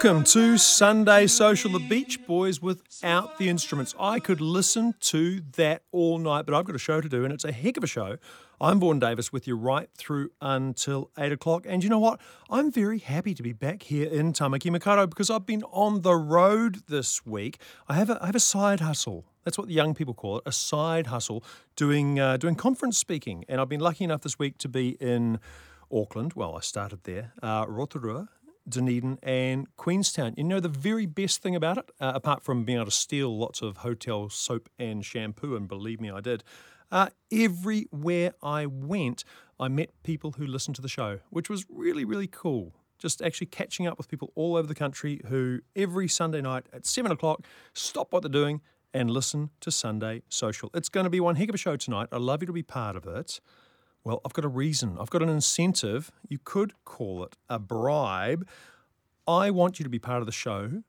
welcome to Sunday Social, the Beach Boys without the instruments. I could listen to that all night, but I've got a show to do, and it's a heck of a show. I'm Vaughan Davis with you right through until 8 o'clock. And you know what? I'm very happy to be back here in Tamaki Makaurau because I've been on the road this week. I have a, I have a side hustle. That's what the young people call it, a side hustle, doing, uh, doing conference speaking. And I've been lucky enough this week to be in Auckland. Well, I started there, uh, Rotorua, Dunedin, and Queenstown. You know, the very best thing about it, uh, apart from being able to steal lots of hotel soap and shampoo, and believe me, I did, uh, everywhere I went, I met people who listened to the show, which was really, really cool. Just actually catching up with people all over the country who every Sunday night at seven o'clock stop what they're doing and listen to Sunday Social. It's going to be one heck of a show tonight. I'd love you to be part of it. Well, I've got a reason. I've got an incentive. You could call it a bribe. I want you to be part of the show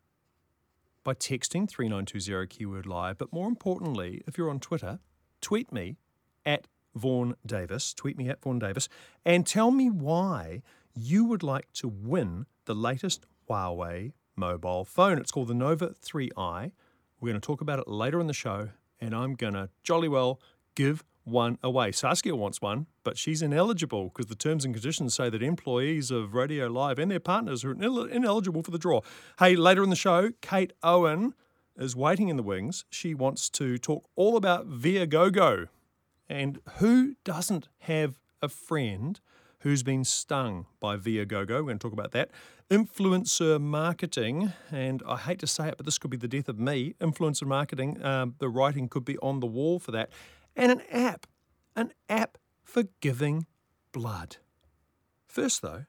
by texting 3920 keyword live. But more importantly, if you're on Twitter, tweet me at Vaughan Davis, tweet me at Vaughan Davis, and tell me why you would like to win the latest Huawei mobile phone. It's called the Nova 3i. We're going to talk about it later in the show, and I'm going to jolly well give one away. Saskia wants one, but she's ineligible because the terms and conditions say that employees of Radio Live and their partners are inel- ineligible for the draw. Hey, later in the show, Kate Owen is waiting in the wings. She wants to talk all about Viagogo. And who doesn't have a friend who's been stung by Viagogo? We're going to talk about that. Influencer marketing, and I hate to say it, but this could be the death of me. Influencer marketing, um, the writing could be on the wall for that. And an app, an app for giving blood. First, though,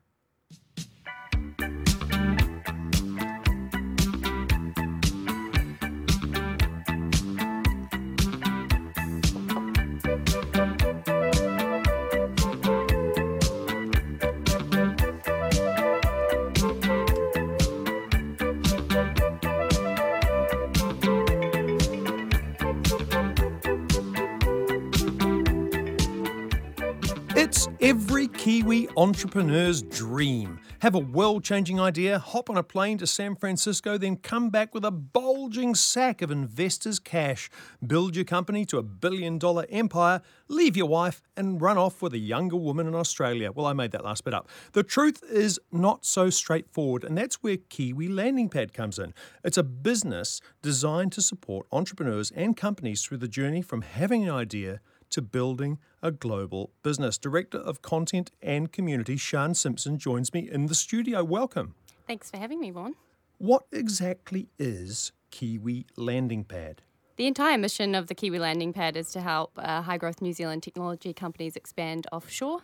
every Kiwi entrepreneur's dream. Have a world changing idea, hop on a plane to San Francisco, then come back with a bulging sack of investors' cash. Build your company to a billion dollar empire, leave your wife, and run off with a younger woman in Australia. Well, I made that last bit up. The truth is not so straightforward, and that's where Kiwi Landing Pad comes in. It's a business designed to support entrepreneurs and companies through the journey from having an idea to building a global business. Director of Content and Community, Sian Simpson, joins me in the studio. Welcome. Thanks for having me, Vaughan. What exactly is Kiwi Landing Pad? The entire mission of the Kiwi Landing Pad is to help uh, high growth New Zealand technology companies expand offshore.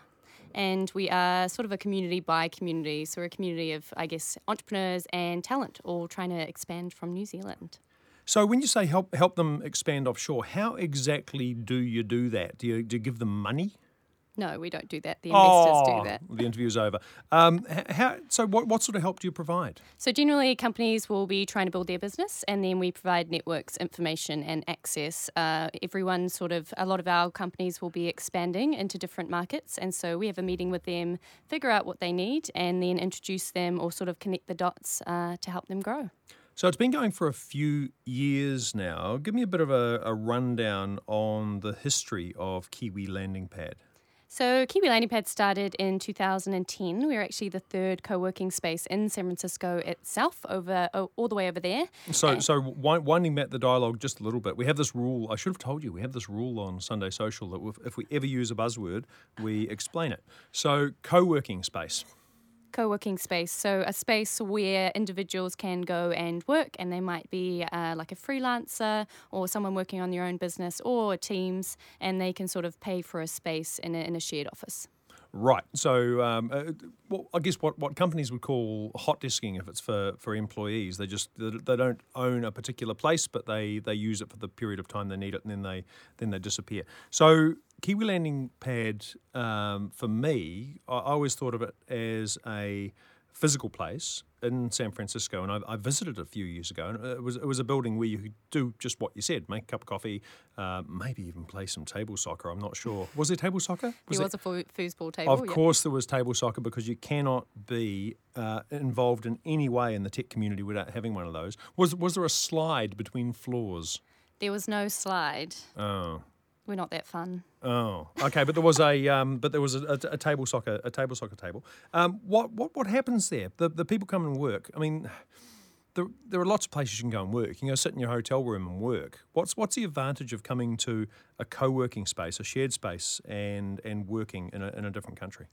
And we are sort of a community by community. So we're a community of, I guess, entrepreneurs and talent all trying to expand from New Zealand. So, when you say help help them expand offshore, how exactly do you do that? Do you, do you give them money? No, we don't do that. The investors Oh, do that. The interview's over. Um, how, so, what, what sort of help do you provide? So generally, companies will be trying to build their business, and then we provide networks, information, and access. Uh, everyone, sort of, a lot of our companies will be expanding into different markets, and so we have a meeting with them, figure out what they need, and then introduce them or sort of connect the dots uh, to help them grow. So it's been going for a few years now. Give me a bit of a, a rundown on the history of Kiwi Landing Pad. So Kiwi Landing Pad started in 2010. We are actually the third co-working space in San Francisco itself, over oh, all the way over there. So, so winding back the dialogue just a little bit, we have this rule. I should have told you we have this rule on Sunday Social that if- if we ever use a buzzword, we explain it. So, co-working space. Co-working space so a space where individuals can go and work and they might be uh, like a freelancer or someone working on their own business or teams and they can sort of pay for a space in a, in a shared office Right. So, um, uh, well, I guess what, what companies would call hot desking, if it's for, for employees, they just they don't own a particular place, but they, they use it for the period of time they need it, and then they then they disappear. So, Kiwi Landing Pad, um, for me, I I always thought of it as a physical place in San Francisco, and I, I, visited a few years ago. And it was it was a building where you could do just what you said: make a cup of coffee, uh, maybe even play some table soccer. I'm not sure. Was there table soccer? Was there was a foosball table. Of course, there was table soccer because you cannot be uh, involved in any way in the tech community without having one of those. Was was there a slide between floors? There was no slide. Oh. We're not that fun. Oh, okay, but there was a um, but there was a, a, a, table soccer a table soccer table. Um, what what what happens there? The the people come and work. I mean, there there are lots of places you can go and work. You can go sit in your hotel room and work. What's what's the advantage of coming to a co working space, a shared space, and and working in a in a different country?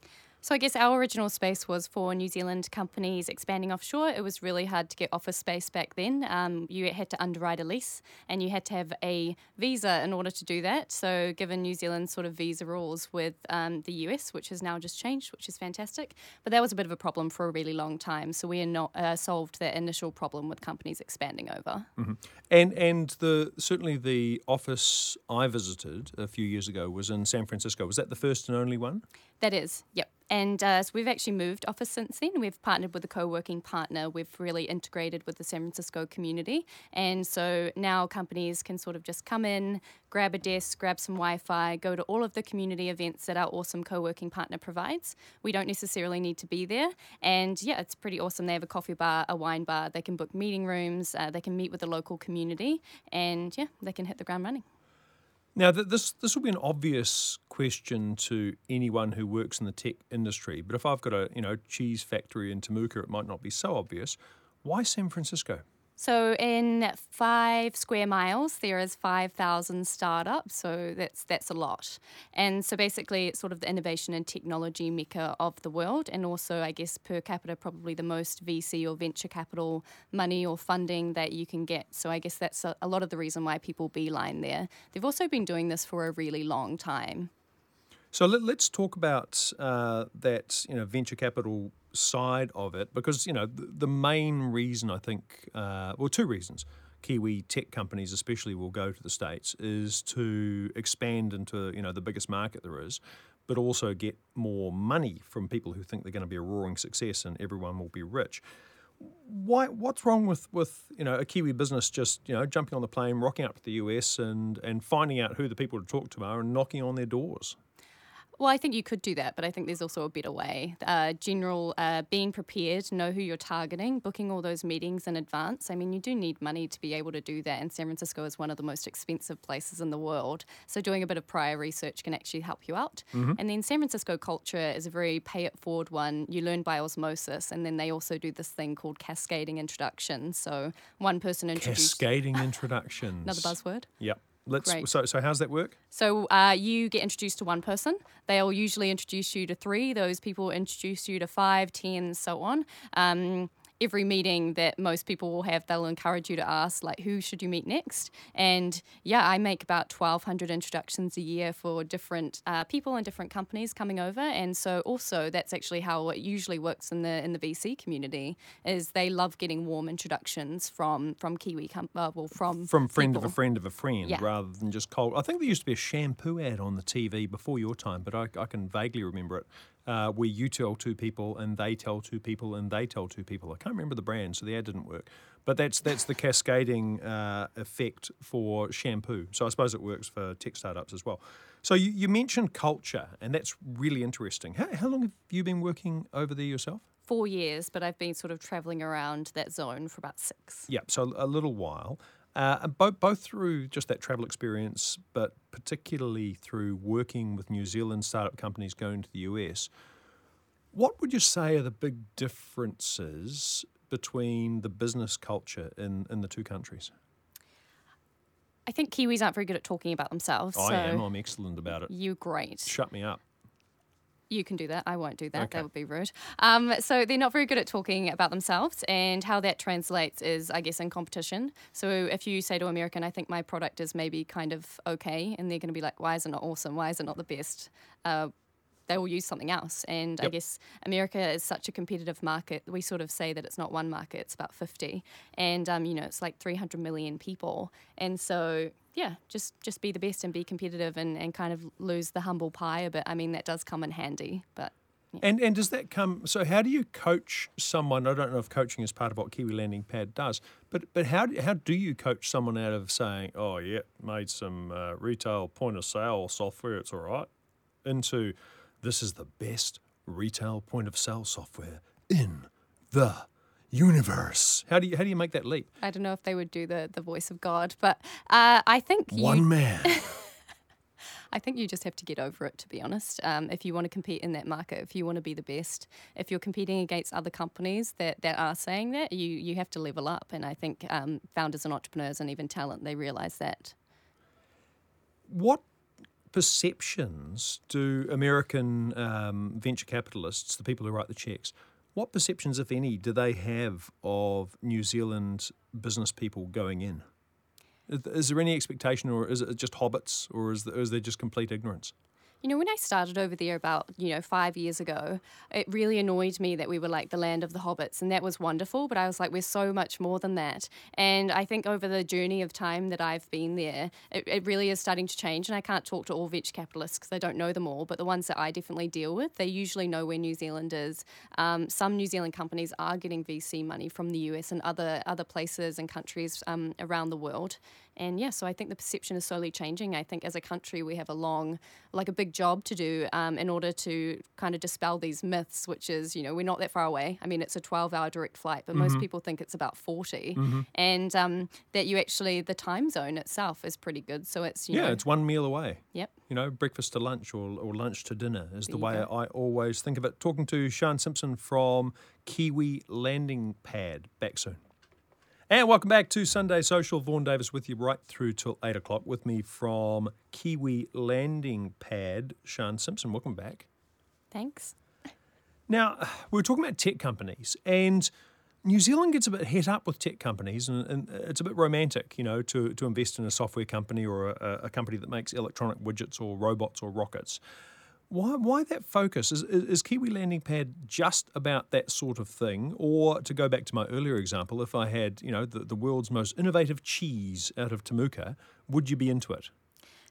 So I guess our original space was for New Zealand companies expanding offshore. It was really hard to get office space back then. Um, you had to underwrite a lease and you had to have a visa in order to do that. So given New Zealand's sort of visa rules with um, the US, which has now just changed, which is fantastic, but that was a bit of a problem for a really long time. So we not uh, solved that initial problem with companies expanding over. Mm-hmm. And and the certainly the office I visited a few years ago was in San Francisco. Was that the first and only one? That is, yep. And uh, so we've actually moved office since then. We've partnered with a co working partner. We've really integrated with the San Francisco community. And so now companies can sort of just come in, grab a desk, grab some Wi Fi, go to all of the community events that our awesome co working partner provides. We don't necessarily need to be there. And yeah, it's pretty awesome. They have a coffee bar, a wine bar, they can book meeting rooms, uh, they can meet with the local community, and yeah, they can hit the ground running. Now, this this will be an obvious question to anyone who works in the tech industry. But if I've got a you know cheese factory in Temuka, it might not be so obvious. Why San Francisco? So in five square miles, there is 5,000 startups. So that's that's a lot. And so basically, it's sort of the innovation and technology mecca of the world, and also, I guess, per capita, probably the most VC or venture capital money or funding that you can get. So I guess that's a, a lot of the reason why people beeline there. They've also been doing this for a really long time. So let, us talk about uh, that, you know, venture capital side of it, because you know the, the main reason I think, uh, well, two reasons. Kiwi tech companies, especially, will go to the states is to expand into you know the biggest market there is, but also get more money from people who think they're going to be a roaring success and everyone will be rich. Why? What's wrong with, with you know a Kiwi business just you know jumping on the plane, rocking up to the US, and and finding out who the people to talk to are and knocking on their doors? Well, I think you could do that, but I think there's also a better way. Uh, general, uh, being prepared, know who you're targeting, booking all those meetings in advance. I mean, you do need money to be able to do that, and San Francisco is one of the most expensive places in the world. So, doing a bit of prior research can actually help you out. Mm-hmm. And then, San Francisco culture is a very pay it forward one. You learn by osmosis, and then they also do this thing called cascading introductions. So, one person introduces. Cascading introductions. Another buzzword. Yep. Let's, Great. So, so how's that work? So uh, you get introduced to one person. They'll usually introduce you to three. Those people introduce you to five, ten, so on. Um, every meeting that most people will have, they'll encourage you to ask, like, who should you meet next? And yeah, I make about 1,200 introductions a year for different uh, people and different companies coming over. And so also that's actually how it usually works in the in the VC community is they love getting warm introductions from from Kiwi, com- uh, well, from from friend people. of a friend of a friend yeah. rather than just cold. I think there used to be a shampoo ad on the TV before your time, but I, I can vaguely remember it uh, where you tell two people and they tell two people and they tell two people. I can't remember the brand, so the ad didn't work. But that's that's the cascading uh, effect for shampoo. So I suppose it works for tech startups as well. So you, you mentioned culture, and that's really interesting. How, how long have you been working over there yourself? Four years, but I've been sort of traveling around that zone for about six. Yeah, so a little while. Uh, both, both through just that travel experience, but particularly through working with New Zealand startup companies going to the US. What would you say are the big differences between the business culture in, in the two countries? I think Kiwis aren't very good at talking about themselves. I so am. I'm excellent about it. You're great. Shut me up. You can do that. I won't do that. Okay. That would be rude. Um, so they're not very good at talking about themselves, and how that translates is, I guess, in competition. So if you say to American, "I think my product is maybe kind of okay," and they're going to be like, "Why is it not awesome? Why is it not the best?" Uh, they will use something else. And yep. I guess America is such a competitive market. We sort of say that it's not one market; it's about fifty, and um, you know, it's like three hundred million people. And so, yeah, just just be the best and be competitive, and, and kind of lose the humble pie a bit. I mean, that does come in handy, but And and does that come? So how do you coach someone? I don't know if coaching is part of what Kiwi Landing Pad does, but but how how do you coach someone out of saying, oh yeah, made some uh, retail point of sale software, it's all right, into this is the best retail point of sale software in the universe. How do you how do you make that leap? I don't know if they would do the the voice of God, but uh, I think you, One man. I think you just have to get over it, to be honest. Um, if you want to compete in that market, if you want to be the best, if you're competing against other companies that, that are saying that, you, you have to level up. And I think um, founders and entrepreneurs and even talent, they realize that. what perceptions do American um, venture capitalists, the people who write the checks, what perceptions, if any, do they have of New Zealand business people going in? Is- there any expectation, or is it just hobbits, or is there just complete ignorance? You know, when I started over there about, you know, five years ago, it really annoyed me that we were like the land of the hobbits, and that was wonderful. But I was like, we're so much more than that. And I think over the journey of time that I've been there, it, it really is starting to change. And I can't talk to all venture capitalists because I don't know them all, but the ones that I definitely deal with, they usually know where New Zealand is. Um, some New Zealand companies are getting VC money from the US and other other places and countries um, around the world. And yeah, so I think the perception is slowly changing. I think as a country, we have a long, like a big job to do um, in order to kind of dispel these myths, which is, you know, we're not that far away. I mean, it's a 12 hour direct flight, but most people think it's about 40. And um, that you actually, the time zone itself is pretty good. So it's, you Yeah, know, it's one meal away. yep. You know, breakfast to lunch or, or lunch to dinner is the There you way go. I always think of it. Talking to Sian Simpson from Kiwi Landing Pad. Back soon. And welcome back to Sunday Social. Vaughan Davis with you right through till 8 o'clock. With me from Kiwi Landing Pad, Sian Simpson. Welcome back. Thanks. Now, we were talking about tech companies, and New Zealand gets a bit het up with tech companies, and, and it's a bit romantic, you know, to, to invest in a software company or a, a company that makes electronic widgets or robots or rockets. Why, why that focus? Is, is Kiwi Landing Pad just about that sort of thing? Or to go back to my earlier example, if I had, you know, the, the world's most innovative cheese out of Temuka, would you be into it?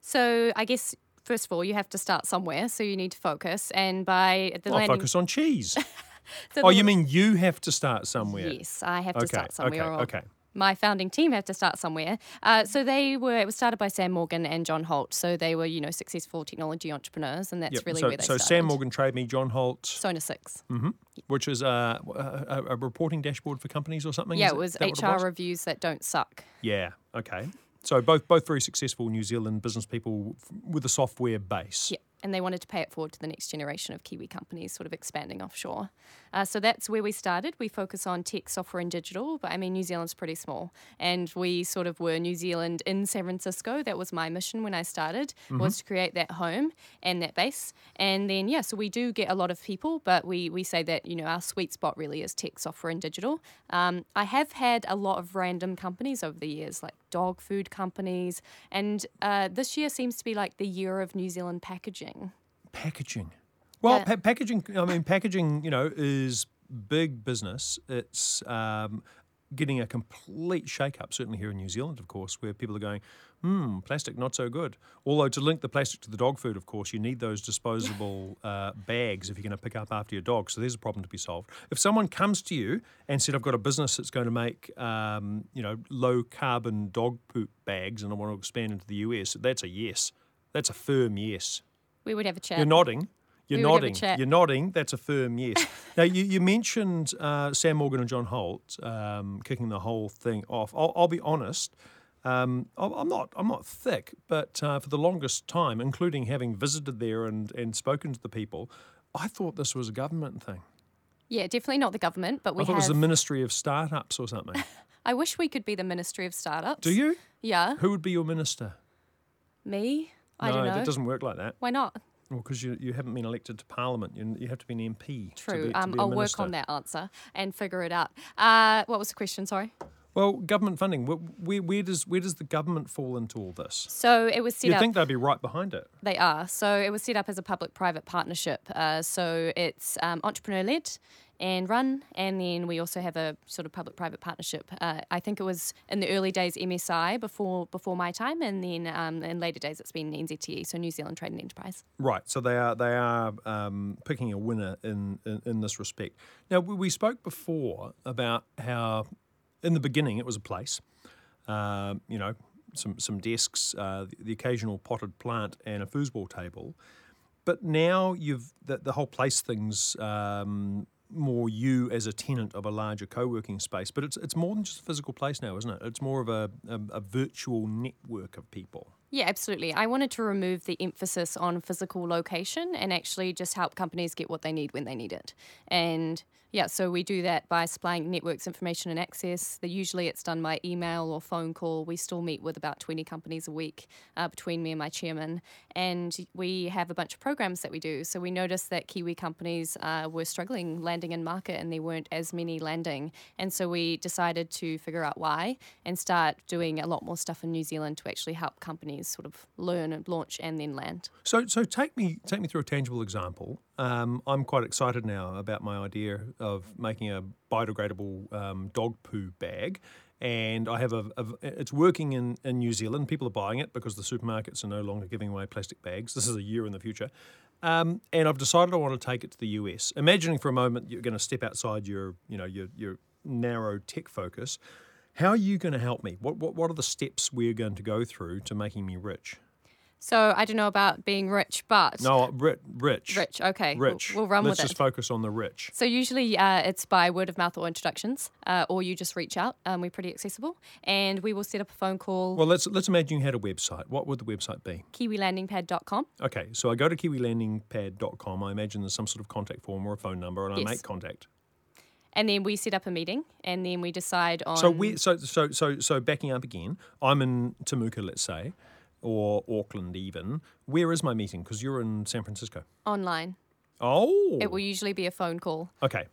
So I guess, first of all, you have to start somewhere. So you need to focus. And by the oh, I'll landing. focus on cheese. so oh, the- you mean you have to start somewhere? Yes, I have to start somewhere. okay, or okay. My founding team have to start somewhere. Uh, so they were. It was started by Sam Morgan and John Holt. So they were, you know, successful technology entrepreneurs, and that's Yep. really so, where they started. so. Sam Morgan Trade Me, John Holt, Sonar6. Mm-hmm. which is a, a, a reporting dashboard for companies or something. Yeah, it was HR was? reviews that don't suck. Yeah. Okay. So both both very successful New Zealand business people f- with a software base. Yeah, and they wanted to pay it forward to the next generation of Kiwi companies, sort of expanding offshore. Uh, so that's where we started. We focus on tech, software, and digital. But I mean, New Zealand's pretty small, and we sort of were New Zealand in San Francisco. That was my mission when I started, was to create that home and that base. And then yeah, so we do get a lot of people, but we we say that you know our sweet spot really is tech, software, and digital. Um, I have had a lot of random companies over the years, like dog food companies, and uh, this year seems to be like the year of New Zealand packaging. Packaging. Well, Yeah. pa- packaging. I mean, packaging. You know, is big business. It's um, getting a complete shake-up. Certainly here in New Zealand, of course, where people are going, hmm, plastic not so good. Although to link the plastic to the dog food, of course, you need those disposable uh, bags if you're going to pick up after your dog. So there's a problem to be solved. If someone comes to you and said, "I've got a business that's going to make, um, you know, low carbon dog poop bags, and I want to expand into the US," that's a yes. That's a firm yes. We would have a chat. You're nodding. You're We would have a nodding. You're nodding. That's a firm yes. now, you, you mentioned uh, Sam Morgan and John Holt um, kicking the whole thing off. I'll, I'll be honest. Um, I'm not. I'm not thick, but uh, for the longest time, including having visited there and, and spoken to the people, I thought this was a government thing. Yeah, definitely not the government, but we I thought it was the Ministry of Startups or something. I wish we could be the Ministry of Startups. Do you? Yeah, Who would be your minister? me. I no, don't know. that doesn't work like that. Why not? Well, because you, you haven't been elected to Parliament. You, you have to be an MP. to True. be- to um, be a I'll work on that answer and figure it out. Uh, what was the question? Sorry. Well, government funding. Where, where does where does the government fall into all this? So it was set You'd up. think they'd be right behind it. They are. So it was set up as a public private partnership. Uh, so it's um, entrepreneur led and run. And then we also have a sort of public private partnership. Uh, I think it was in the early days MSI before before my time. And then um, in later days it's been NZTE, so New Zealand Trade and Enterprise. Right. So they are they are um, picking a winner in, in in this respect. Now we, spoke before about how in the beginning it was a place. Um, you know, some some desks, uh, the, the occasional potted plant, and a foosball table. But now you've the, the whole place things um, more you as a tenant of a larger co-working space. But it's it's more than just a physical place now, isn't it? It's more of a, a, a virtual network of people. Yeah, absolutely. I wanted to remove the emphasis on physical location and actually just help companies get what they need when they need it. And yeah, so we do that by supplying networks information and access. Usually it's done by email or phone call. We still meet with about 20 companies a week uh, between me and my chairman. And we have a bunch of programs that we do. So we noticed that Kiwi companies uh, were struggling landing in market and there weren't as many landing. And so we decided to figure out why and start doing a lot more stuff in New Zealand to actually help companies sort of learn and launch and then land. So, so take me take me through a tangible example. Um, I'm quite excited now about my idea of making a biodegradable um, dog poo bag, and I have a, a it's working in, in New Zealand. People are buying it because the supermarkets are no longer giving away plastic bags. This is a year in the future, um, and I've decided I want to take it to the US. Imagining for a moment you're going to step outside your you know your your narrow tech focus. How are you going to help me? What, what what are the steps we're going to go through to making me rich? So I don't know about being rich, but No, ri- rich. rich. Okay, we'll- Rich. We'll, run with that. Let's just focus on the rich. So usually uh, it's by word of mouth or introductions, uh, or you just reach out. Um, we're pretty accessible, and we will set up a phone call. Well, let's let's imagine you had a website. What would the website be? KiwiLandingPad.com. Okay, so I go to kiwilandingpad.com. I imagine there's some sort of contact form or a phone number, and I Yes. make contact. And then we set up a meeting, and then we decide on. So we so so so so backing up again. I'm in Temuka, let's say, or Auckland even. Where is my meeting? Because you're in San Francisco. online. Oh, It will usually be a phone call, okay.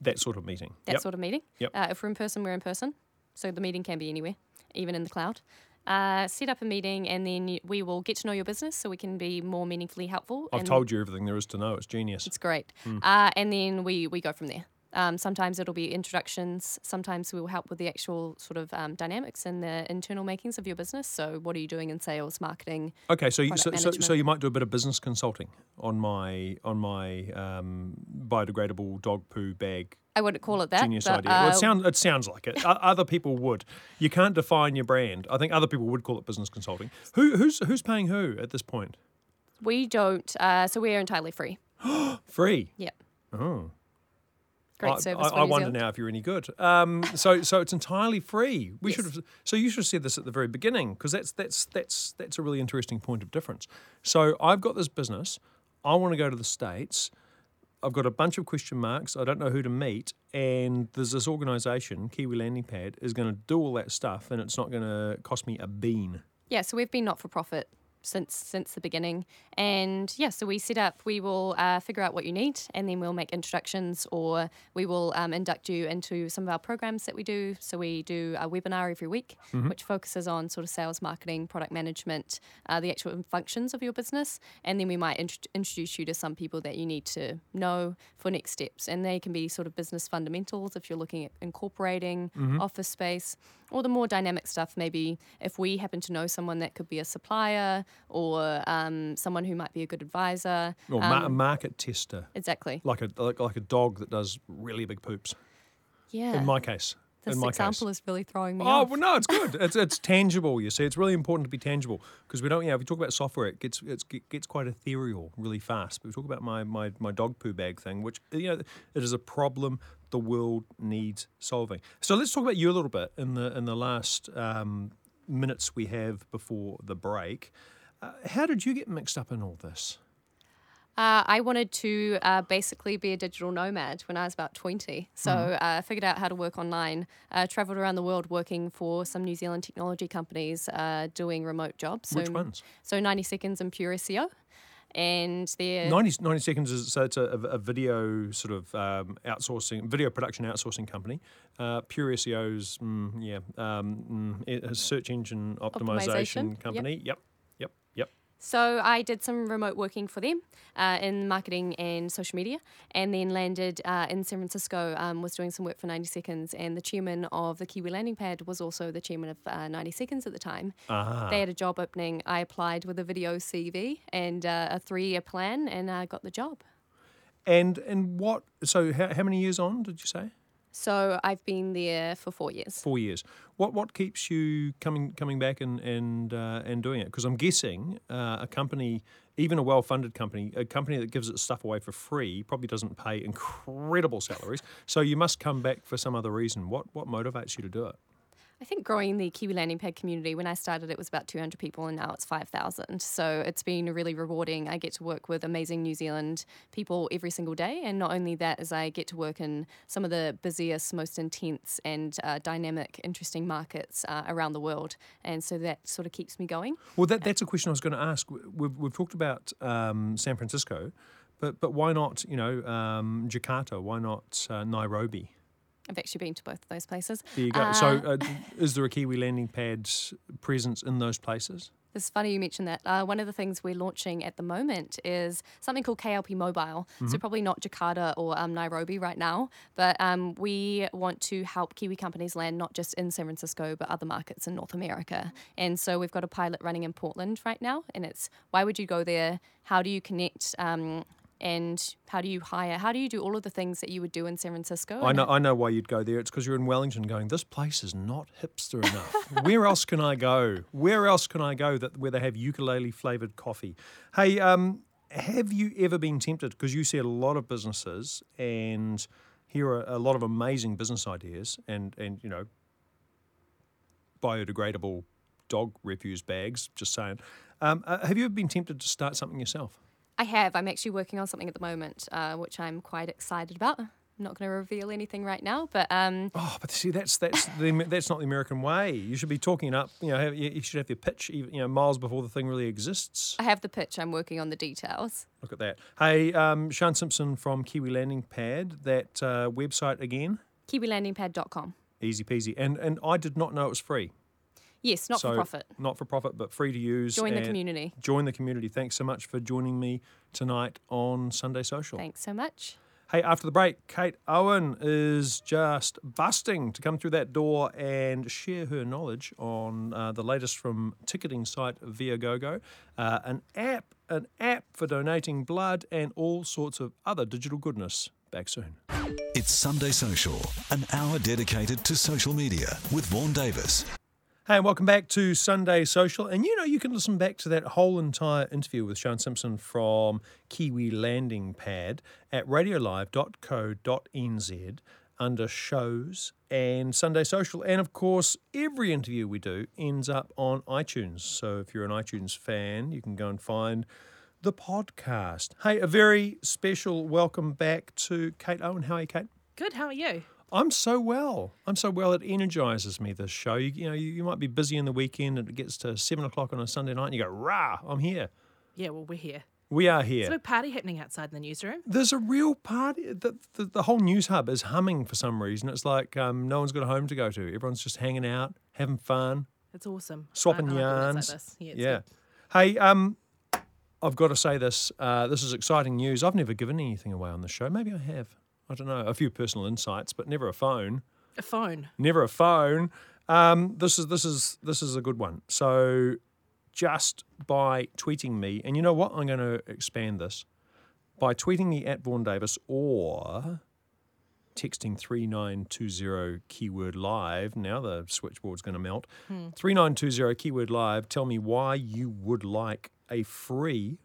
That sort of meeting. that Yep. sort of meeting. Yep. Uh, if we're in person, we're in person. So the meeting can be anywhere, even in the cloud. Uh, set up a meeting, and then we will get to know your business so we can be more meaningfully helpful. I've told you everything there is to know. It's genius. It's great. Hmm. Uh, and then we, we go from there. Um, sometimes it'll be introductions. Sometimes we'll help with the actual sort of um, dynamics and the internal makings of your business. So, what are you doing in sales, marketing? Okay, so you, so, so so you might do a bit of business consulting on my on my um, biodegradable dog poo bag I wouldn't call it that. genius but, idea. well, uh, it sounds it sounds like it. Other people would. You can't define your brand. I think other people would call it business consulting. Who who's who's paying who at this point? we don't. Uh, so, we're entirely free. Free. Yeah. Oh. Great I, service. I, I wonder now if you're any good. Um, so so it's entirely free. We Yes. should have. So you should have said this at the very beginning because that's that's that's that's a really interesting point of difference. So I've got this business. I want to go to the states. I've got a bunch of question marks. I don't know who to meet, and there's this organisation, Kiwi Landing Pad, is going to do all that stuff, and it's not going to cost me a bean. Yeah, so we've been not for profit since since the beginning, and yeah, so we set up. We will uh, figure out what you need, and then we'll make introductions, or we will um, induct you into some of our programs that we do. So we do a webinar every week, which focuses on sort of sales, marketing, product management, uh, the actual functions of your business, and then we might int- introduce you to some people that you need to know for next steps, and they can be sort of business fundamentals if you're looking at incorporating office space or the more dynamic stuff, maybe if we happen to know someone that could be a supplier or um, someone who might be a good advisor. Or ma- a Um, market tester, exactly. like a like, like a dog that does really big poops. Yeah. In my case, this example case. is really throwing me Oh off. well, no, it's good. It's it's tangible. You see, it's really important to be tangible because we don't. You know, if we talk about software, it gets it's, it gets quite ethereal really fast. But we talk about my my my dog poo bag thing, which you know, it is a problem the world needs solving. So let's talk about you a little bit in the in the last um, minutes we have before the break. Uh, how did you get mixed up in all this? Uh, I wanted to uh, basically be a digital nomad when I was about 20. So Mm-hmm. uh, I figured out how to work online, uh, traveled around the world working for some New Zealand technology companies uh, doing remote jobs. So, Which ones? So 90 Seconds and Pure SEO. and they're 90, 90 seconds is so it's a, a video sort of um, outsourcing video production outsourcing company. Uh, Pure SEO's mm, yeah um, mm, a search engine optimization, Optimization, company. Yep, yep. So I did some remote working for them uh, in marketing and social media, and then landed uh, in San Francisco. Um, was doing some work for 90 Seconds, and the chairman of the Kiwi Landing Pad was also the chairman of uh, 90 Seconds at the time. Ah. They had a job opening. I applied with a video CV and uh, a three-year plan, and I got the job. And and what? So how, how many years on did you say? So I've been there for four years. Four years. What what keeps you coming coming back and and uh, and doing it? Because I'm guessing uh, a company, even a well funded company, a company that gives its stuff away for free, probably doesn't pay incredible salaries. So you must come back for some other reason. What what motivates you to do it? I think growing the Kiwi Landing Pad community, when I started, it was about 200 people, and now it's 5,000. So it's been really rewarding. I get to work with amazing New Zealand people every single day. And not only that, as I get to work in some of the busiest, most intense, and uh, dynamic, interesting markets uh, around the world. And so that sort of keeps me going. Well, that, that's a question I was going to ask. We've, we've talked about um, San Francisco, but but why not you know um, Jakarta? Why not uh, Nairobi? I've actually been to both of those places. There you go. Uh, so, uh, is there a Kiwi landing pad's presence in those places? It's funny you mentioned that. Uh, one of the things we're launching at the moment is something called KLP Mobile. So, probably not Jakarta or um, Nairobi right now, but um, we want to help Kiwi companies land not just in San Francisco, but other markets in North America. And so, we've got a pilot running in Portland right now, and it's why would you go there? How do you connect? Um, and how do you hire? How do you do all of the things that you would do in San Francisco? I know, I know why you'd go there. It's because you're in Wellington going, this place is not hipster enough. where else can I go? Where else can I go that where they have ukulele flavored coffee? Hey, um, have you ever been tempted? Because you see a lot of businesses and hear a, a lot of amazing business ideas and, and you know, biodegradable dog refuse bags, just saying. Um, uh, have you ever been tempted to start something yourself? I have. I'm actually working on something at the moment, uh, which I'm quite excited about. I'm not going to reveal anything right now, but um, Oh, but see, that's that's the that's not the American way. You should be talking up. You know, have, you you should have your pitch. even, You know, miles before the thing really exists. I have the pitch. I'm working on the details. Look at that. Hey, um, Sian Simpson from Kiwi Landing Pad. That uh, website again, KiwiLandingPad.com. easy peasy. And and I did not know it was free. Yes, not So, for profit. Not for profit, but free to use. Join the community. Join the community. Thanks so much for joining me tonight on Sunday Social. Thanks so much. Hey, after the break, Kate Owen is just busting to come through that door and share her knowledge on uh, the latest from ticketing site Viagogo, uh, an app, an app for donating blood, and all sorts of other digital goodness. Back soon. It's Sunday Social, an hour dedicated to social media with Vaughan Davis. Hey, and welcome back to Sunday Social. And you know, you can listen back to that whole entire interview with Sian Simpson from Kiwi Landing Pad at radiolive.co.nz under shows and Sunday Social. And of course, every interview we do ends up on iTunes. So if you're an iTunes fan, you can go and find the podcast. Hey, a very special welcome back to Kate Owen. How are you, Kate? Good. How are you? I'm so well. I'm so well. It energizes me. This show. You, you know, you, you might be busy in the weekend, and it gets to seven o'clock on a Sunday night, and you go, "Rah! I'm here. Yeah. Well, we're here. We are here. There's a here." big party happening outside in the newsroom. There's a real party. The, the, the whole Newshub is humming for some reason. It's like um, no one's got a home to go to. Everyone's just hanging out, having fun, It's awesome. swapping I- I like when it's yarns. Like. Yeah. Yeah. Hey, um, I've got to say this. Uh, this is exciting news. I've never given anything away on the show. Maybe I have. I don't know. A few personal insights, but never a phone. A phone. never a phone. Um, this is this is this is a good one. So just by tweeting me, and you know what? I'm going to expand this by tweeting me at Vaughan Davis or texting 3920 keyword live. Now the switchboard's going to melt. 3920 keyword live. Tell me why you would like a free,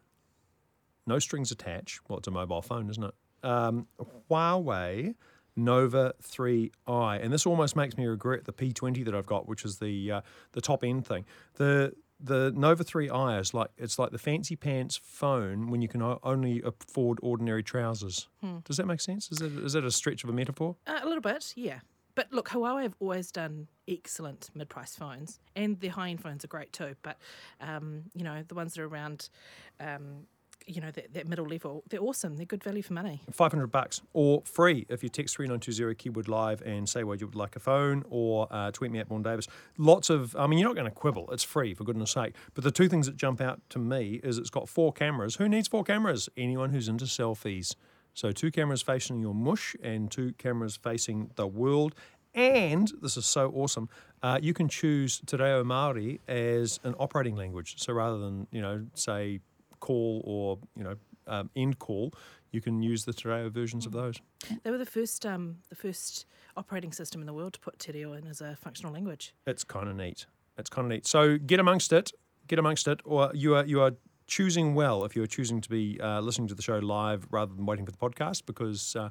no strings attached. Well, it's a mobile phone, isn't it? Um, Huawei Nova 3i, and this almost makes me regret the P20 that I've got, which is the uh, the top end thing. The the Nova 3i is like it's like the fancy pants phone when you can only afford ordinary trousers. Does that make sense? Is it is that a stretch of a metaphor? Uh, a little bit. Yeah. But look, Huawei have always done excellent mid-price phones, and their high-end phones are great too. But um, you know, the ones that are around um, you know that, that middle level, they're awesome. They're good value for money. 500 bucks or free if you text 3920 keyword live and say why you would like a phone or uh, tweet me at Vaughan Davis. Lots of, I mean, you're not going to quibble. It's free, for goodness sake. But the two things that jump out to me is it's got four cameras. Who needs four cameras? Anyone who's into selfies. So two cameras facing your mush and two cameras facing the world. And this is so awesome. Uh, you can choose Te Reo Māori as an operating language. So rather than you know say call or you know um, end call, you can use the Te Reo versions of those. They were the first um, the first operating system in the world to put Te Reo in as a functional language. It's kind of neat. It's kind of neat. So get amongst it. Get amongst it, or you are you are choosing well if you are choosing to be uh, listening to the show live rather than waiting for the podcast because. Uh,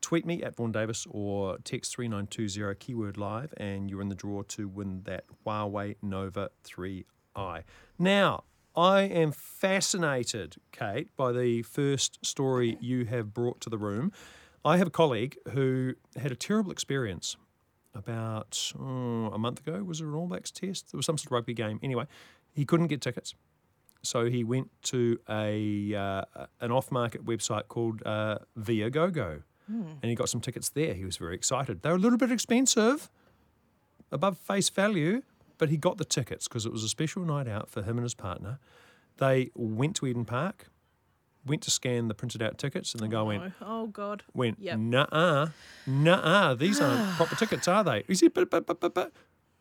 tweet me at Vaughan Davis or text 3920 keyword live and you're in the draw to win that Huawei Nova 3i. Now, I am fascinated, Kate, by the first story you have brought to the room. I have a colleague who had a terrible experience about oh, a month ago. Was it an All Blacks test? There was some sort of rugby game. Anyway, he couldn't get tickets. So he went to a uh, an off market website called uh, Viagogo and he got some tickets there. He was very excited. They were a little bit expensive, above face value, but he got the tickets because it was a special night out for him and his partner. They went to Eden Park, went to scan the printed out tickets, and the guy went, Oh, oh God. went, Yep. nah, nah, these aren't proper tickets, are they? He said, but, but, but, but, but.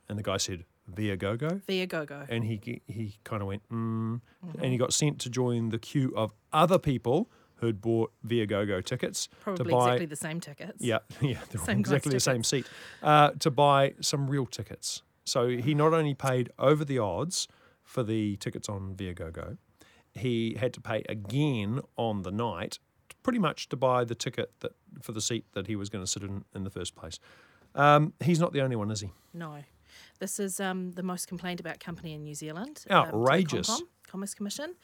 And the guy said, Viagogo. Via GoGo. And he he kind of went, mm, and he got sent to join the queue of other people who'd bought Viagogo tickets to Probably buy. exactly the same tickets. Yeah, yeah, exactly the same seat. Uh, to buy some real tickets. So he not only paid over the odds for the tickets on Viagogo, he had to pay again on the night, pretty much to buy the ticket that for the seat that he was going to sit in in the first place. Um, he's not the only one, is he? No. This is um, the most complained about company in New Zealand. the Outrageous. Commerce Commission.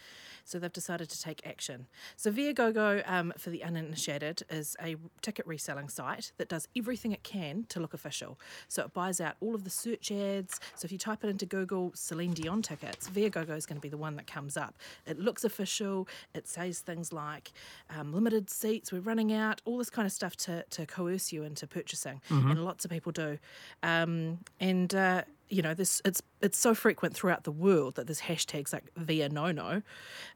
So they've decided to take action. So Viagogo, um, for the uninitiated, is a ticket reselling site that does everything it can to look official. So it buys out all of the search ads. So if you type it into Google Celine Dion tickets, Viagogo is going to be the one that comes up. It looks official. It says things like um, limited seats, we're running out, all this kind of stuff to, to coerce you into purchasing. And lots of people do. Um, and uh, you know, this it's it's so frequent throughout the world that there's hashtags like via no no.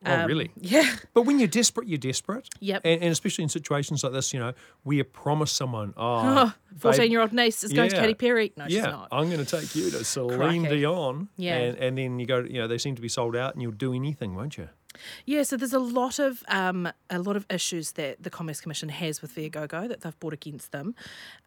Oh, really? Yeah. But when you're desperate, you're desperate. Yep. And, and especially in situations like this, you know, where you promise someone, oh, 14 year old niece is going to Yeah. Katy Perry. No, she's yeah, not. I'm going to take you to Celine Crikey. Dion. Yeah. And, and then you go, you know, they seem to be sold out and you'll do anything, won't you? Yeah, so there's a lot of um, a lot of issues that the Commerce Commission has with Viagogo that they've brought against them.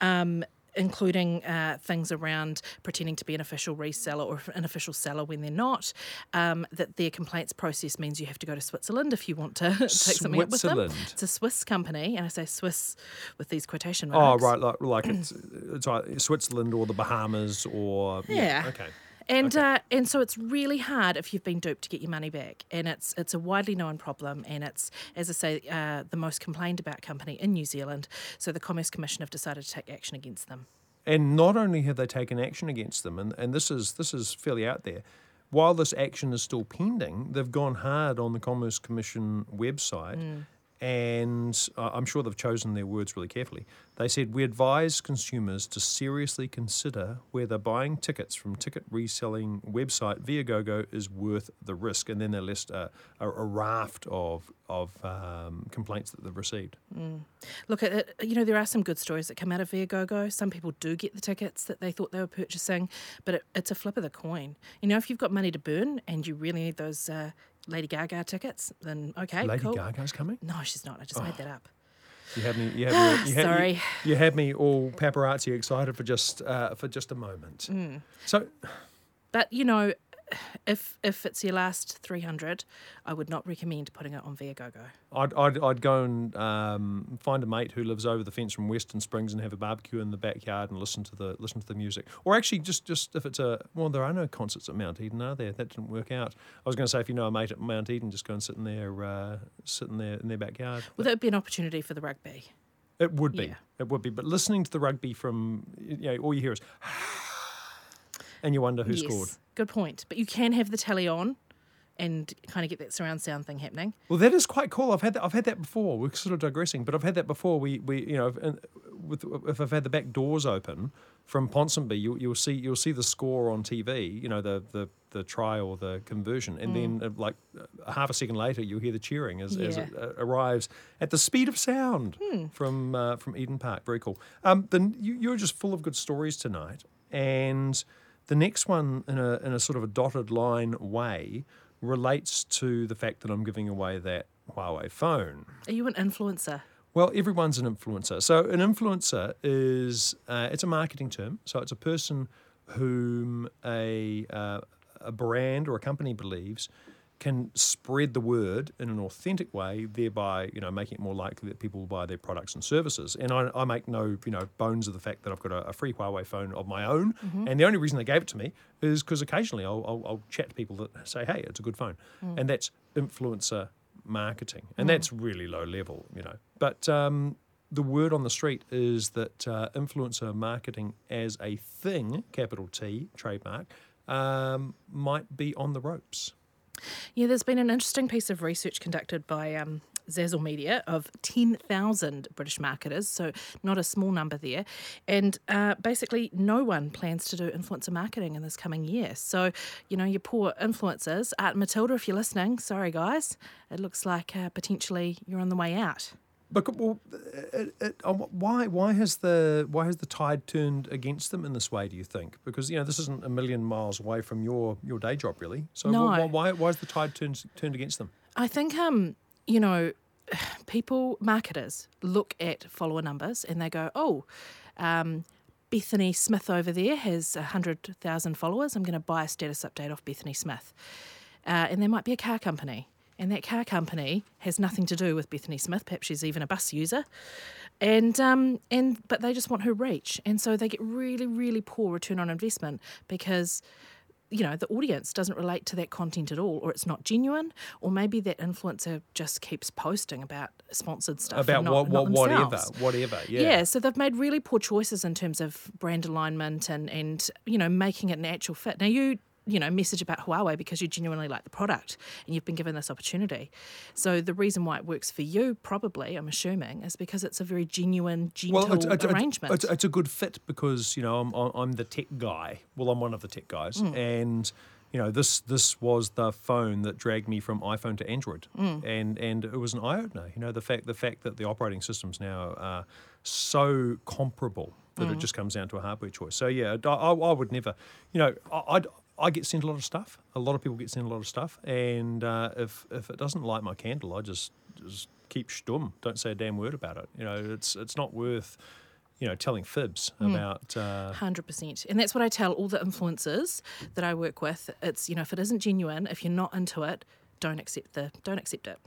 Um, including uh, things around pretending to be an official reseller or an official seller when they're not. Um, that their complaints process means you have to go to Switzerland if you want to take something up with them. It's a Swiss company, and I say Swiss with these quotation marks. Oh, right. Like, like it's, it's either Switzerland or the Bahamas or. Yeah. okay. And uh, and so it's really hard if you've been duped to get your money back, and it's it's a widely known problem, and it's as I say uh, the most complained about company in New Zealand. So the Commerce Commission have decided to take action against them. And not only have they taken action against them, and, and this is this is fairly out there. While this action is still pending, they've gone hard on the Commerce Commission website, and uh, I'm sure they've chosen their words really carefully. They said we advise consumers to seriously consider whether buying tickets from ticket reselling website Viagogo is worth the risk, and then they list a, a, a raft of of um, complaints that they've received. Look, at it, you know there are some good stories that come out of Viagogo. Some people do get the tickets that they thought they were purchasing, but it, it's a flip of the coin. You know, if you've got money to burn and you really need those uh, Lady Gaga tickets, then okay, Lady cool. Gaga's coming. No, she's not. I just made that up. You had me. You had me. You had, Sorry. You, you had me all paparazzi excited for just uh, for just a moment. Mm. So But you know, if if it's your last three hundred, I would not recommend putting it on Viagogo. I'd, I'd I'd go and um, find a mate who lives over the fence from Western Springs and have a barbecue in the backyard and listen to the listen to the music. Or actually, just just if it's a well, there are no concerts at Mount Eden, are there? That didn't work out. I was going to say if you know a mate at Mount Eden, just go and sit in their uh, sit in their in their backyard. Well, that would be an opportunity for the rugby. It would be. Yeah. It would be. But listening to the rugby from you know, all you hear is, and you wonder who yes, scored. good point. But you can have the telly on and kind of get that surround sound thing happening. Well, that is quite cool. I've had that. I've had that before. We're sort of digressing, but I've had that before. We, we, you know, if, with, if I've had the back doors open from Ponsonby, you, you'll see you'll see the score on TV. You know, the the the try or the conversion, and then uh, like uh, half a second later, you'll hear the cheering as, as it uh, arrives at the speed of sound from uh, from Eden Park. Very cool. Um, then you, you're just full of good stories tonight, and the next one in a in a sort of a dotted line way relates to the fact that I'm giving away that Huawei phone. Are you an influencer? Well, everyone's an influencer. So an influencer is uh, it's a marketing term. So it's a person whom a uh, a brand or a company believes can spread the word in an authentic way, thereby you know making it more likely that people will buy their products and services. And I, I make no you know bones of the fact that I've got a, a free Huawei phone of my own, and the only reason they gave it to me is because occasionally I'll, I'll, I'll chat to people that say, "Hey, it's a good phone," and that's influencer marketing, and that's really low level, you know. But um, the word on the street is that uh, influencer marketing as a thing, capital T, trademark, um, might be on the ropes. Yeah, there's been an interesting piece of research conducted by um, Zazzle Media of 10,000 British marketers, so not a small number there. And uh, basically, no one plans to do influencer marketing in this coming year. So, you know, your poor influencers, Art Matilda, if you're listening, sorry guys, it looks like uh, potentially you're on the way out. But well, it, it, uh, why why has the why has the tide turned against them in this way? Do you think? Because you know this isn't a million miles away from your, your day job, really. So No. why, why why has the tide turned turned against them? I think, um, you know, people, marketers, look at follower numbers and they go, oh, um, Bethany Smith over there has 100,000 followers. I'm going to buy a status update off Bethany Smith. Uh, and there might be a car company. And that car company has nothing to do with Bethany Smith. Perhaps she's even a bus user, and um, and but they just want her reach, and so they get really, really poor return on investment because you know the audience doesn't relate to that content at all or it's not genuine or maybe that influencer just keeps posting about sponsored stuff About not, what, what whatever whatever. Yeah. Yeah. so they've made really poor choices in terms of brand alignment and and you know making it an actual fit. Now you you know message about Huawei because you genuinely like the product and you've been given this opportunity. So the reason why it works for you probably I'm assuming is because it's a very genuine gentle it's, it's, it's- arrangement. It's, it's a good fit because you know I'm I'm the tech guy. Well, I'm one of the tech guys, Mm. and you know this this was the phone that dragged me from iPhone to Android, Mm. and and it was an eye opener. You know the fact the fact that the operating systems now are so comparable that Mm. it just comes down to a hardware choice. So yeah, I, I would never, you know, I. I'd, I get sent a lot of stuff. A lot of people get sent a lot of stuff, and uh, if if it doesn't light my candle, I just just keep stum. Don't say a damn word about it. You know, it's it's not worth, you know, telling fibs Hmm. about. Uh, Hundred percent, and that's what I tell all the influencers that I work with. It's you know if it isn't genuine, if you're not into it, don't accept the don't accept it.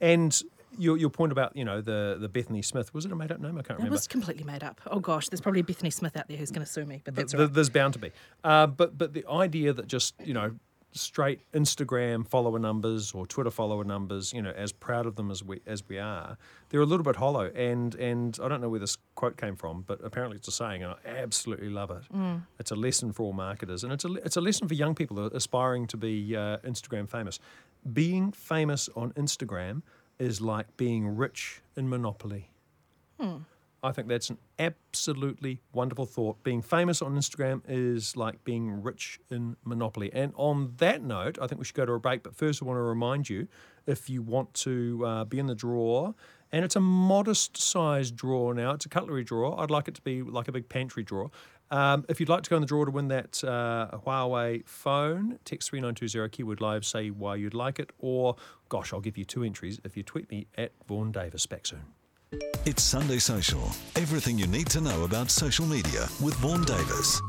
and your your point about you know the the Bethany Smith was it a made up name? I can't remember. It was completely made up. Oh gosh, there's probably a Bethany Smith out there who's going to sue me, but that's Th- right. There's bound to be. Uh, but but the idea that just you know straight Instagram follower numbers or Twitter follower numbers, you know, as proud of them as we as we are, they're a little bit hollow. And and I don't know where this quote came from, but apparently it's a saying, and I absolutely love it. Mm. It's a lesson for all marketers, and it's a it's a lesson for young people aspiring to be uh, Instagram famous. Being famous on Instagram is like being rich in Monopoly. I think that's an absolutely wonderful thought. Being famous on Instagram is like being rich in Monopoly. And on that note, I think we should go to a break. But first, I want to remind you if you want to uh, be in the draw, and it's a modest sized draw now, it's a cutlery drawer. I'd like it to be like a big pantry draw. Um, if you'd like to go in the draw to win that uh, Huawei phone, text 3920 keyword live, say why you'd like it, or gosh, I'll give you two entries if you tweet me at Vaughan Davis. Back soon. It's Sunday Social. Everything you need to know about social media with Vaughan Davis.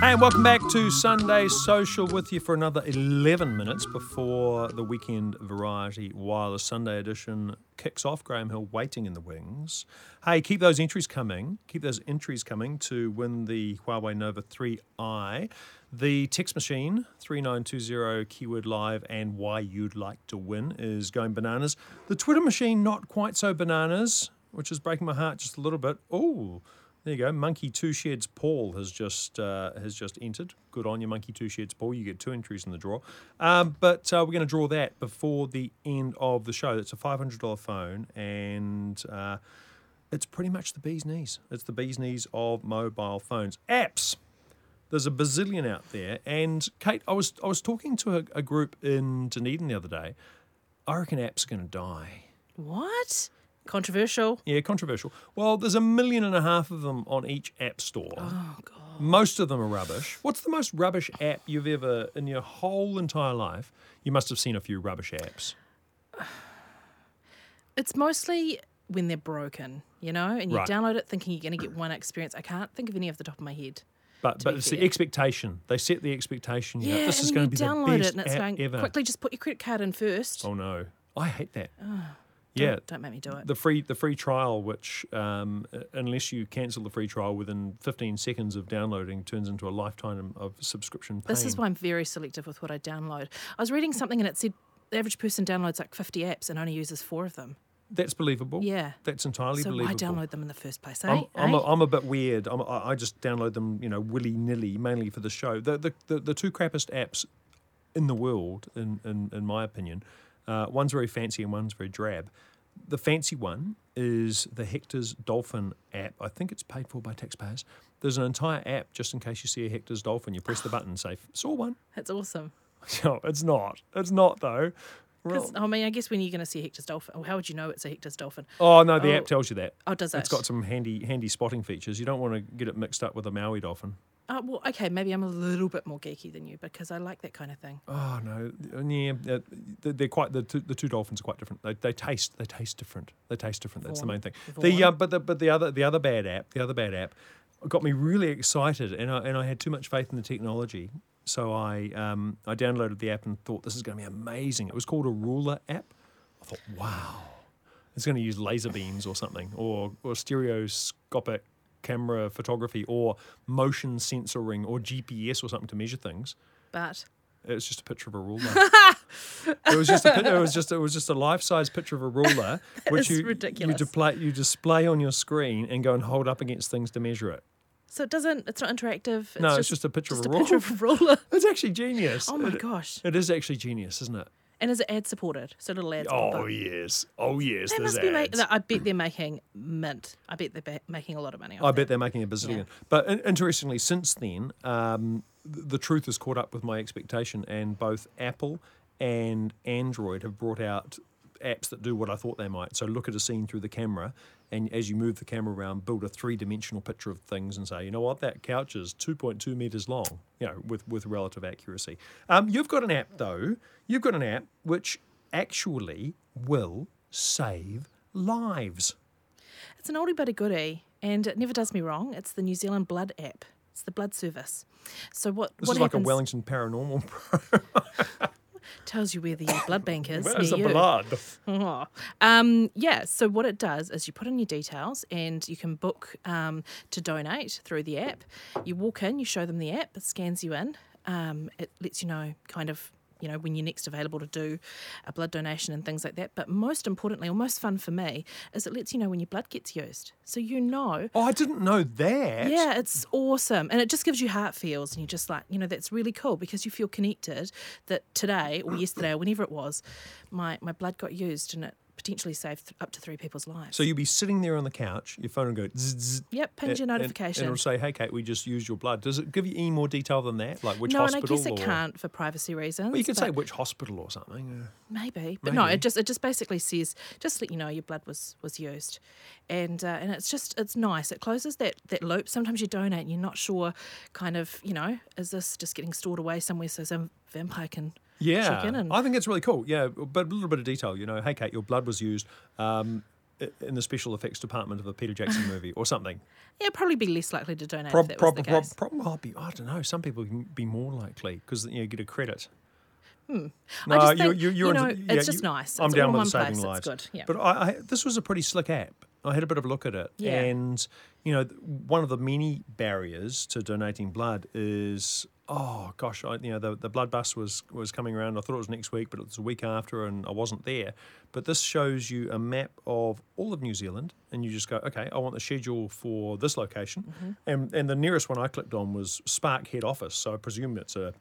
Hey, and welcome back to Sunday Social with you for another 11 minutes before the weekend variety wireless Sunday edition kicks off. Graham Hill waiting in the wings. Hey, keep those entries coming. Keep those entries coming to win the Huawei Nova 3i. The text machine 3920 keyword live and why you'd like to win is going bananas. The Twitter machine not quite so bananas, which is breaking my heart just a little bit. Oh, there you go. Monkey Two Sheds Paul has just uh, has just entered. Good on you, Monkey Two Sheds Paul. You get two entries in the draw. Um, but uh, we're going to draw that before the end of the show. It's a five hundred dollar phone, and uh, it's pretty much the bee's knees. It's the bee's knees of mobile phones. Apps. There's a bazillion out there, and Kate, I was I was talking to a, a group in Dunedin the other day. I reckon apps are going to die. What? Controversial. Yeah, controversial. Well, there's a million and a half of them on each app store. Oh god. Most of them are rubbish. What's the most rubbish app you've ever, in your whole entire life? You must have seen a few rubbish apps. It's mostly when they're broken, you know, and you Right. download it thinking you're going to get one experience. I can't think of any off the top of my head. But but be it's fair. the expectation. They set the expectation. You know, Yeah, this is going to be the download best it and it's app going ever. quickly. Just put your credit card in first. Oh no, I hate that. Don't- yeah, don't make me do it. the free the free trial, which um, uh, unless you cancel the free trial within 15 seconds of downloading, turns into a lifetime of subscription. Pain. This is why I'm very selective with what I download. I was reading something and it said the average person downloads like 50 apps and only uses four of them. That's believable. Yeah. that's entirely so believable. why I download them in the first place? Eh? I'm, I'm, a, Eh? I'm a bit weird. I'm, I I just download them, you know, willy nilly, mainly for the show. The, the the the two crappiest apps in the world, in in, in my opinion, uh, one's very fancy and one's very drab. The fancy one is the Hector's Dolphin app. I think it's paid for by taxpayers. There's an entire app just in case you see a Hector's Dolphin. You press the button and say, "Saw one." That's awesome. No, it's not. It's not though. 'Cause, I mean, I guess when you're going to see a Hector's dolphin, oh, how would you know it's a Hector's dolphin? Oh no, the Oh. app tells you that. Oh, does it? It's got some handy handy spotting features. You don't want to get it mixed up with a Maui dolphin. Uh, well, okay, maybe I'm a little bit more geeky than you because I like that kind of thing. Oh no, yeah, they're, they're quite the two, the two dolphins are quite different. They, they taste they taste different. They taste different. That's the main thing. The Vaughan. uh, but the but the other the other bad app the other bad app got me really excited and I, and I had too much faith in the technology. So I um, I downloaded the app and thought this is going to be amazing. It was called a ruler app. I thought wow, it's going to use laser beams or something or or stereoscopic camera photography or motion sensoring or GPS or something to measure things. But It was just a picture of a ruler. it was just a it was just it was just a life size picture of a ruler, which you ridiculous. you display you display on your screen and go and hold up against things to measure it. so it doesn't. It's not interactive. It's No, just, it's just a picture just of a a picture ruler. of a ruler. It's actually genius. Oh my It- gosh! It is actually genius, isn't it? And is it ad supported? So little ads. Oh yes, oh yes. They There's must be ads. making. I bet they're making mint. I bet they're ba- making a lot of money. Off I that. bet they're making a bazillion. But in- interestingly, since then, um, th- the truth has caught up with my expectation, and both Apple and Android have brought out apps that do what I thought they might. So look at a scene through the camera, and as you move the camera around, build a three-dimensional picture of things, and say, you know what, that couch is 2.2 meters long. You know, with with relative accuracy. Um, you've got an app though. You've got an app which actually will save lives. It's an oldie but a goodie, and it never does me wrong. It's the New Zealand Blood app. It's the blood service. So what? This what is like a Wellington Paranormal tells you where the blood bank is Where's the you. blood? Oh. Um, yeah, so what it does is you put in your details and you can book um, to donate through the app. You walk in, you show them the app, it scans you in, um, it lets you know kind of. You know, when you're next available to do a blood donation and things like that. But most importantly, or most fun for me, is it lets you know when your blood gets used. So you know Oh, I didn't know that. yeah, it's awesome. And it just gives you heart feels. And you're just like, you know, that's really cool because you feel connected that today or yesterday or whenever it was, my, my blood got used and it potentially saved th- up to three people's lives. So you'll be sitting there on the couch, your phone will go zzz, zzz, yep, your and- and- notification. And, it'll say, hey, Kate, we just used your blood. Does it give you any more detail than that? Like which no, and I hospital? guess it or... can't for privacy reasons. Well, you could say which hospital or something. uh, maybe, but no, it just it just basically says just let you know your blood was was used, and uh, and it's just it's nice. It closes that that loop. Sometimes you donate, and you're not sure, kind of, you know, is this just getting stored away somewhere so some vampire can Yeah, and I think it's really cool. Yeah, but a little bit of detail. You know, hey, Kate, your blood was used. Um, in the special effects department of a Peter Jackson movie or something. Yeah, probably be less likely to donate Prob, if that prob, was the prob, case. prob, well, be, I don't know. Some people can be more likely because you, know, get a credit. Hmm. I just think, you're, you're you know, into- it's just nice. I'm It's down with one saving place. lives. It's good, yeah. But I, I, this was a pretty slick app. I had a bit of a look at it, Yeah. and you know, one of the many barriers to donating blood is oh gosh, I, you know, the, the blood bus was was coming around. I thought it was next week, but it was a week after, and I wasn't there. But this shows you a map of all of New Zealand, and you just go, okay, I want the schedule for this location, Mm-hmm. and and the nearest one I clicked on was Spark head office, so I presume it's a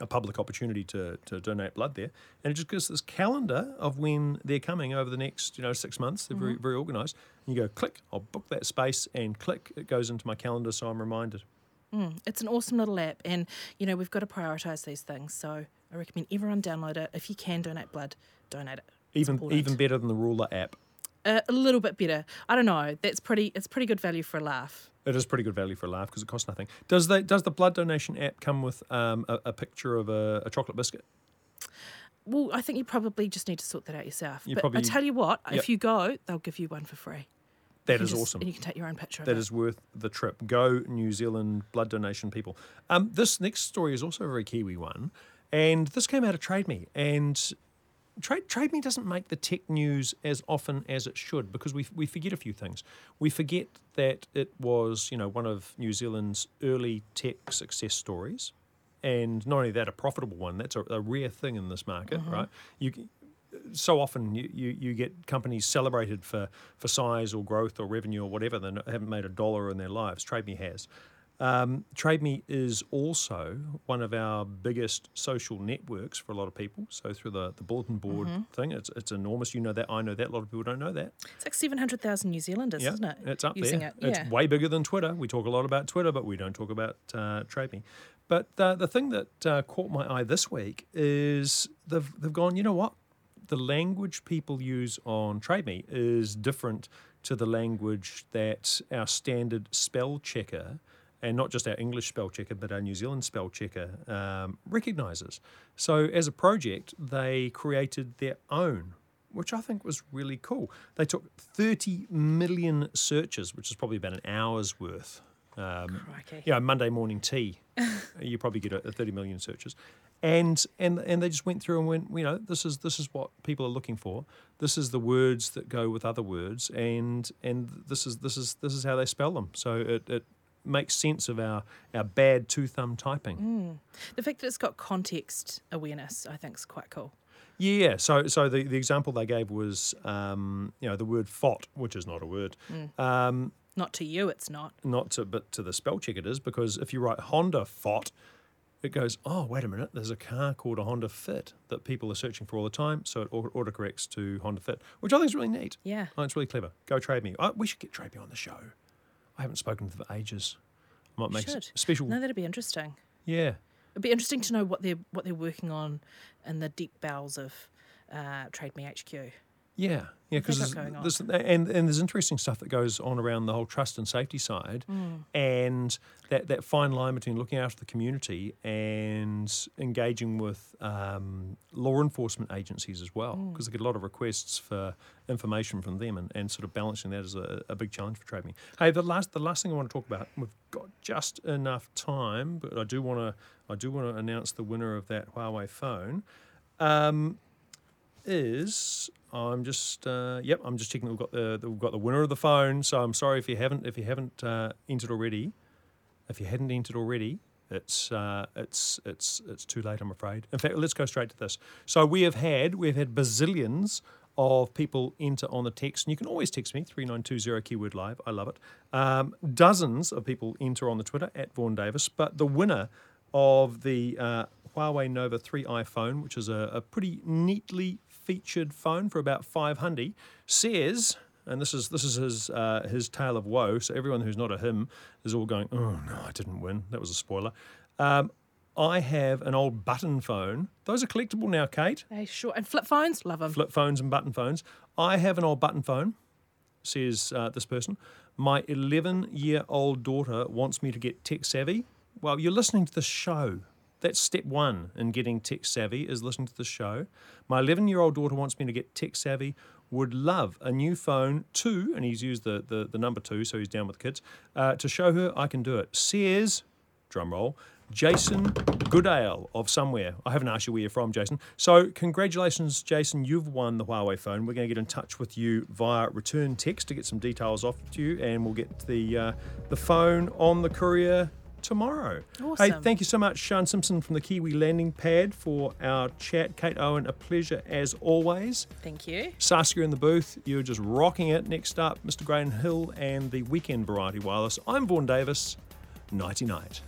a public opportunity to, to donate blood there. And it just gives this calendar of when they're coming over the next, you know, six months. They're very, very organised. And you go, click, I'll book that space and click, it goes into my calendar so I'm reminded. It's an awesome little app, and you know we've got to prioritise these things. So I recommend everyone download it. If you can donate blood, donate it. It's Even important. even better than the ruler app. Uh, a little bit better. I don't know. That's pretty. It's pretty good value for a laugh. It is pretty good value for a laugh because it costs nothing. Does the does the blood donation app come with um, a, a picture of a, a chocolate biscuit? Well, I think you probably just need to sort that out yourself. You but probably- I tell you what, Yep. if you go, they'll give you one for free. That is just- awesome. And you can take your own picture. That of it. is worth the trip. Go New Zealand blood donation people. Um, this next story is also a very Kiwi one, and this came out of Trade Me. And Trade Trade Me doesn't make the tech news as often as it should because we we forget a few things. We forget that it was you know one of New Zealand's early tech success stories, and not only that, a profitable one. That's a, a rare thing in this market, right? You so often you, you, you get companies celebrated for, for size or growth or revenue or whatever. They haven't made a dollar in their lives. TradeMe has. Um, TradeMe is also one of our biggest social networks for a lot of people. So through the, the bulletin board thing, it's, it's enormous. You know that. I know that. A lot of people don't know that. It's like seven hundred thousand New Zealanders, Yeah, isn't it? It's up using there. It. It's yeah. way bigger than Twitter. We talk a lot about Twitter, but we don't talk about uh, TradeMe. But uh, the thing that uh, caught my eye this week is they've, they've gone, you know what? The language people use on TradeMe is different to the language that our standard spell checker, and not just our English spell checker, but our New Zealand spell checker, um, recognises. So as a project, they created their own which I think was really cool. They took 30 million searches, which is probably about an hour's worth. Um, Crikey. know, Monday morning tea, you probably get a, a 30 million searches. And, and and they just went through and went, you know, this is this is what people are looking for. This is the words that go with other words, and and this is this is this is how they spell them. So it, it makes sense of our our bad two thumb typing. The fact that it's got context awareness, I think, is quite cool. Yeah, so so the, the example they gave was um, you know the word "fot," which is not a word, um, Not to you, it's not. not to but to the spell check it is because if you write Honda "fot," it goes oh wait a minute there's a car called a Honda Fit that people are searching for all the time, so it autocorrects to Honda Fit, which I think is really neat. Yeah. oh, it's really clever. Go Trade Me. I, we should get Trade Me on the show. I haven't spoken to them for ages. Might make Should. a special. No, that'd be interesting. Yeah. It'd be interesting to know what they're what they're working on in the deep bowels of uh, Trade Me HQ. Yeah, yeah, because and and there's interesting stuff that goes on around the whole trust and safety side, Mm. and that that fine line between looking after the community and engaging with um, law enforcement agencies as well, Mm. because they get a lot of requests for information from them, and, and sort of balancing that is a, a big challenge for Trade Me. Hey, the last the last thing I want to talk about, we've got just enough time, but I do want to I do want to announce the winner of that Huawei phone. Um, is I'm just uh, yep I'm just checking that we've got the we've got the winner of the phone. So I'm sorry if you haven't if you haven't uh, entered already. If you hadn't entered already, it's uh, it's it's it's too late. I'm afraid. In fact, let's go straight to this. So we have had we've had bazillions of people enter on the text, and you can always text me three nine two zero keyword live. I love it. Um, dozens of people enter on the Twitter at Vaughan Davis, but the winner of the uh, Huawei Nova 3i phone, which is a, a pretty neatly featured phone for about 500, says, and this is this is his uh, his tale of woe. So everyone who's not a him is all going, "Oh no, I didn't win." That was a spoiler. Um, I have an old button phone. Those are collectible now, Kate. Hey, sure. And flip phones, love them. Flip phones and button phones. I have an old button phone, says uh, this person. My 11 year old daughter wants me to get tech savvy. Well, you're listening to the show. That's step one in getting tech savvy is listening to the show. My 11 year old daughter wants me to get tech savvy. would love a new phone two, and he's used the, the, the number two, so he's down with the kids, uh, to show her I can do it. Says, drum roll, Jason Goodale of somewhere. I haven't asked you where you're from, Jason. So, congratulations, Jason. You've won the Huawei phone. We're going to get in touch with you via return text to get some details off to you, and we'll get the uh, the phone on the courier tomorrow. Hey, thank you so much, Sian Simpson from the Kiwi Landing Pad, for our chat. Kate Owen, a pleasure as always. Thank you. Saskia in the booth, you're just rocking it. Next up, Mr. Graham Hill and the Weekend Variety Wireless. I'm Vaughan Davis. Nighty night.